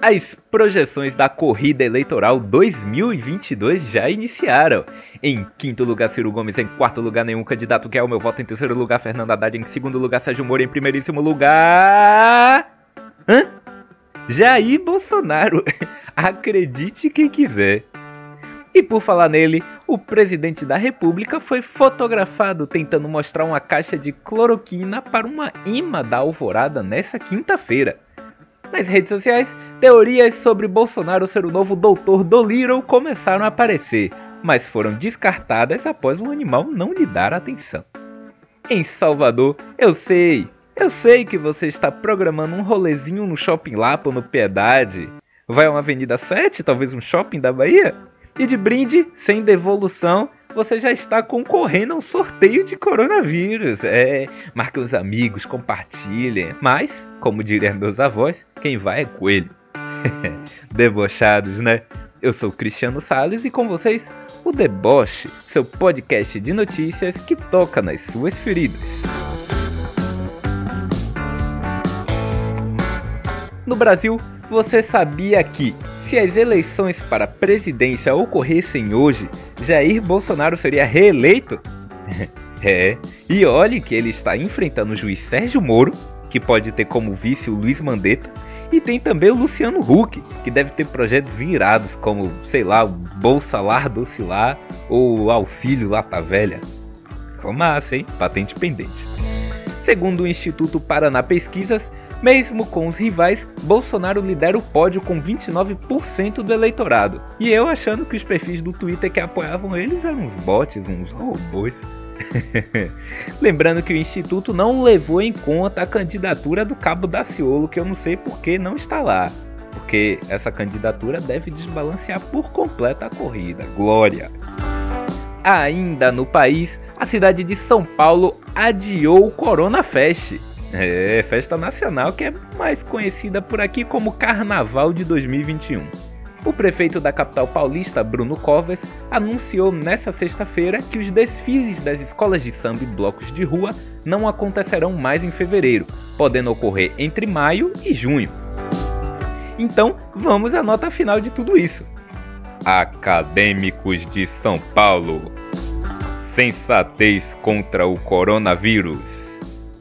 As projeções da corrida eleitoral 2022 já iniciaram. Em quinto lugar, Ciro Gomes. Em quarto lugar, nenhum candidato quer o meu voto. Em terceiro lugar, Fernando Haddad. Em segundo lugar, Sérgio Moro. Em primeiríssimo lugar. Hã? Jair Bolsonaro. Acredite quem quiser. E por falar nele, o presidente da República foi fotografado tentando mostrar uma caixa de cloroquina para uma imã da alvorada nessa quinta-feira. Nas redes sociais, teorias sobre Bolsonaro ser o novo doutor Dolittle começaram a aparecer, mas foram descartadas após o animal não lhe dar atenção. Em Salvador, eu sei, eu sei que você está programando um rolezinho no Shopping Lapa no Piedade. Vai a uma Avenida 7, talvez um shopping da Bahia? E de brinde, sem devolução, você já está concorrendo a um sorteio de coronavírus. É, marque os amigos, compartilhem. Mas, como diriam meus avós, quem vai é coelho. Debochados, né? Eu sou Cristiano Sales e com vocês o Deboche, seu podcast de notícias que toca nas suas feridas. No Brasil, você sabia que se as eleições para a presidência ocorressem hoje, Jair Bolsonaro seria reeleito? é, e olhe que ele está enfrentando o juiz Sérgio Moro, que pode ter como vice o Luiz Mandetta, e tem também o Luciano Huck, que deve ter projetos irados como, sei lá, o Bolsa Lar Docilar ou o Auxílio Lata Velha. Ficou massa, hein? Patente pendente. Segundo o Instituto Paraná Pesquisas, mesmo com os rivais, Bolsonaro lidera o pódio com 29% do eleitorado. E eu achando que os perfis do Twitter que apoiavam eles eram uns bots, uns robôs. Lembrando que o Instituto não levou em conta a candidatura do Cabo Daciolo, que eu não sei por que não está lá. Porque essa candidatura deve desbalancear por completo a corrida. Glória! Ainda no país, a cidade de São Paulo adiou o Corona Fest. É, festa nacional que é mais conhecida por aqui como Carnaval de 2021. O prefeito da capital paulista, Bruno Covas, anunciou nesta sexta-feira que os desfiles das escolas de samba e blocos de rua não acontecerão mais em fevereiro, podendo ocorrer entre maio e junho. Então, vamos à nota final de tudo isso. Acadêmicos de São Paulo. Sensatez contra o coronavírus.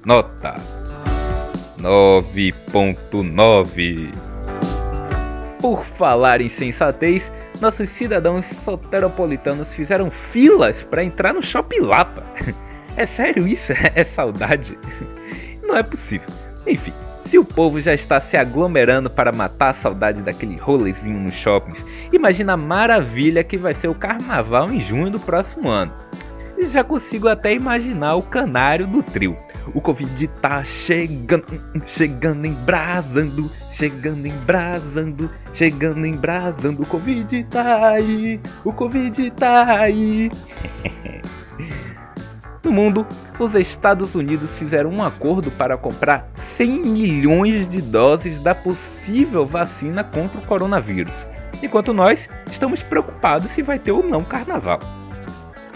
Nota 9.9 Por falar em sensatez, nossos cidadãos soteropolitanos fizeram filas para entrar no Shopping Lapa. É sério isso? É saudade? Não é possível. Enfim, se o povo já está se aglomerando para matar a saudade daquele rolezinho nos shoppings, imagina a maravilha que vai ser o carnaval em junho do próximo ano já consigo até imaginar o canário do trio. O Covid tá chegando, chegando, embrasando, chegando, embrasando, chegando, embrasando. O Covid tá aí, o Covid tá aí. No mundo, os Estados Unidos fizeram um acordo para comprar 100 milhões de doses da possível vacina contra o coronavírus, enquanto nós estamos preocupados se vai ter ou não carnaval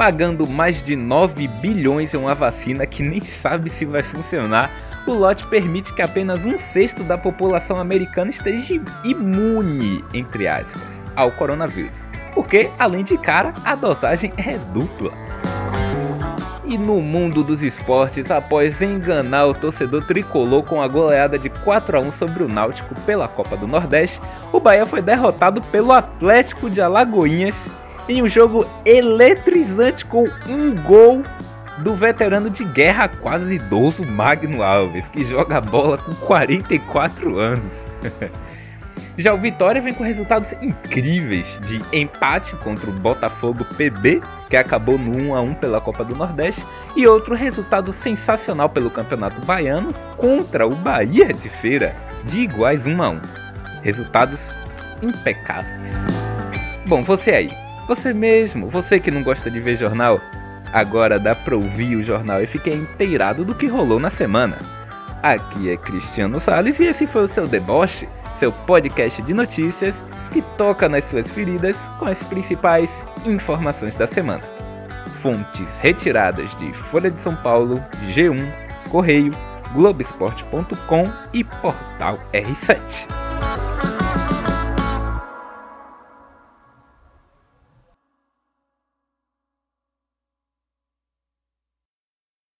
pagando mais de 9 bilhões em uma vacina que nem sabe se vai funcionar, o lote permite que apenas um sexto da população americana esteja imune, entre aspas, ao coronavírus. Porque, além de cara, a dosagem é dupla. E no mundo dos esportes, após enganar o torcedor tricolor com a goleada de 4 a 1 sobre o Náutico pela Copa do Nordeste, o Bahia foi derrotado pelo Atlético de Alagoinhas em um jogo eletrizante com um gol do veterano de guerra quase idoso Magno Alves, que joga bola com 44 anos. Já o Vitória vem com resultados incríveis de empate contra o Botafogo PB, que acabou no 1 a 1 pela Copa do Nordeste, e outro resultado sensacional pelo Campeonato Baiano contra o Bahia de Feira, de iguais 1 a 1. Resultados impecáveis. Bom, você aí, você mesmo, você que não gosta de ver jornal, agora dá pra ouvir o jornal e ficar inteirado do que rolou na semana. Aqui é Cristiano Sales e esse foi o seu deboche, seu podcast de notícias que toca nas suas feridas com as principais informações da semana. Fontes retiradas de Folha de São Paulo, G1, Correio, Globoesporte.com e Portal R7.